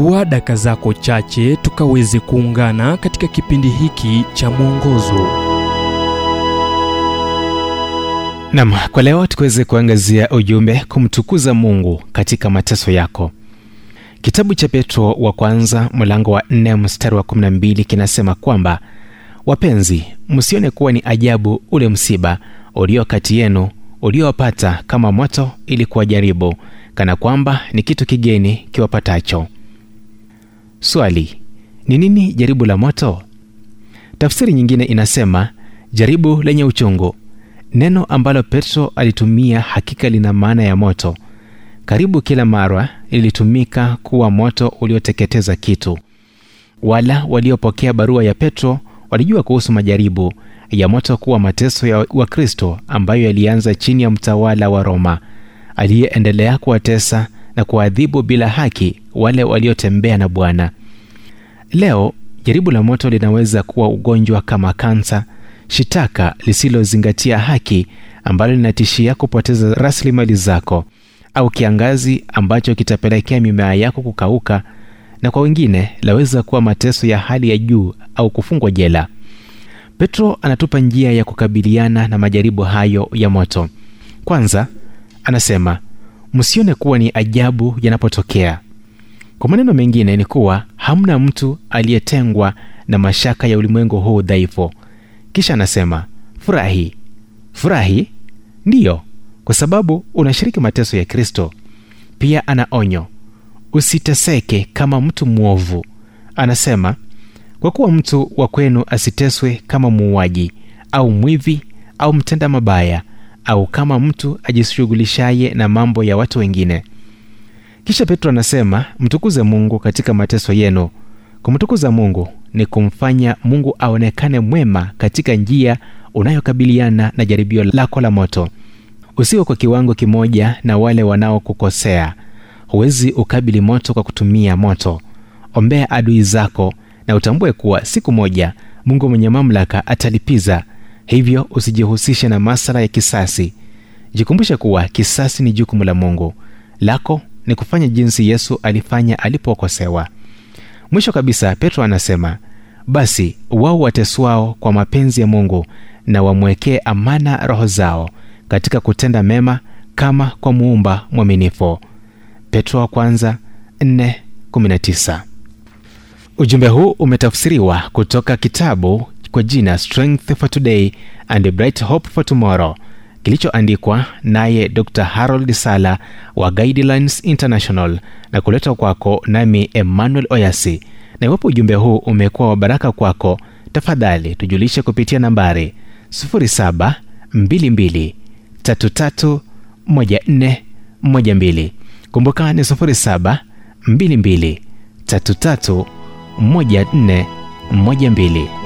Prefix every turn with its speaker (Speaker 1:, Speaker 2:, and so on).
Speaker 1: chukua daka zako chache tukaweze kuungana katika kipindi hiki cha mwongozo.
Speaker 2: Nam kwa leo tukaweze kuangazia ujumbe kumtukuza mungu katika mateso yako. Kitabu cha petro wa kwanza mlango wa 4 mstari wa 12 kinasema kwamba wapenzi msione kuwa ni ajabu ule msiba ulio kati yenu uliowapata kama moto ili kuwajaribu kana kwamba ni kitu kigeni kiwapatacho swali ni nini jaribu la moto? Tafsiri nyingine inasema jaribu lenye uchungu neno ambalo petro alitumia hakika lina maana ya moto. Karibu kila mara lilitumika kuwa moto ulioteketeza kitu. Wala waliopokea barua ya petro walijua kuhusu majaribu ya moto kuwa mateso ya wakristo ambayo yalianza chini ya mtawala wa roma. Aliyeendelea kuwatesa na kuadhibu bila haki wale waliotembea na bwana. Leo jaribu la moto linaweza kuwa ugonjwa kama kansa shitaka lisilozingatia haki ambalo linatishia kupoteza rasilimali zako au kiangazi ambacho kitapelekea mimea yako kukauka na kwa wengine laweza kuwa mateso ya hali ya juu au kufungwa jela. Petro anatupa njia ya kukabiliana na majaribu hayo ya moto. Kwanza anasema msione kuwa ni ajabu yanapotokea kwa maneno mengine ni kuwa hamna mtu aliyetengwa na mashaka ya ulimwengu huu dhaifu. Kisha anasema furahi furahi. Ndiyo kwa sababu unashiriki mateso ya kristo. Pia ana onyo usiteseke kama mtu mwovu. Anasema kwa kuwa mtu wa kwenu asiteswe kama muuaji au mwivi au mtenda mabaya au kama mtu ajishughulishaye na mambo ya watu wengine kisha petro anasema mtukuze mungu katika mateso yenu. Kumtukuza mungu ni kumfanya mungu aonekane mwema katika njia unayokabiliana na jaribio lako la moto. Usiwe kwa kiwango kimoja na wale wanaokukosea. Huwezi ukabili moto kwa kutumia moto. Ombea adui zako na utambue kuwa siku moja mungu mwenye mamlaka atalipiza. Hivyo usijihusishe na masala ya kisasi. Jikumbushe kuwa kisasi ni jukumu la mungu. Lako ni kufanya jinsi yesu alifanya alipokosewa. Mwisho kabisa petro anasema basi wao wateswao kwa mapenzi ya mungu na wamwekee amana roho zao katika kutenda mema kama kwa muumba mwaminifu. Petro wa kwanza 419 ujumbe huu umetafsiriwa kutoka kitabu kwa jina strength for today and bright hope for tomorrow kilichoandikwa naye dr harold sala wa guidelines international na kuletwa kwako nami emmanuel oyasi. Na iwapo ujumbe huu umekuwa wa baraka kwako tafadhali tujulishe kupitia nambari 722331412 kumbuka ni 722331412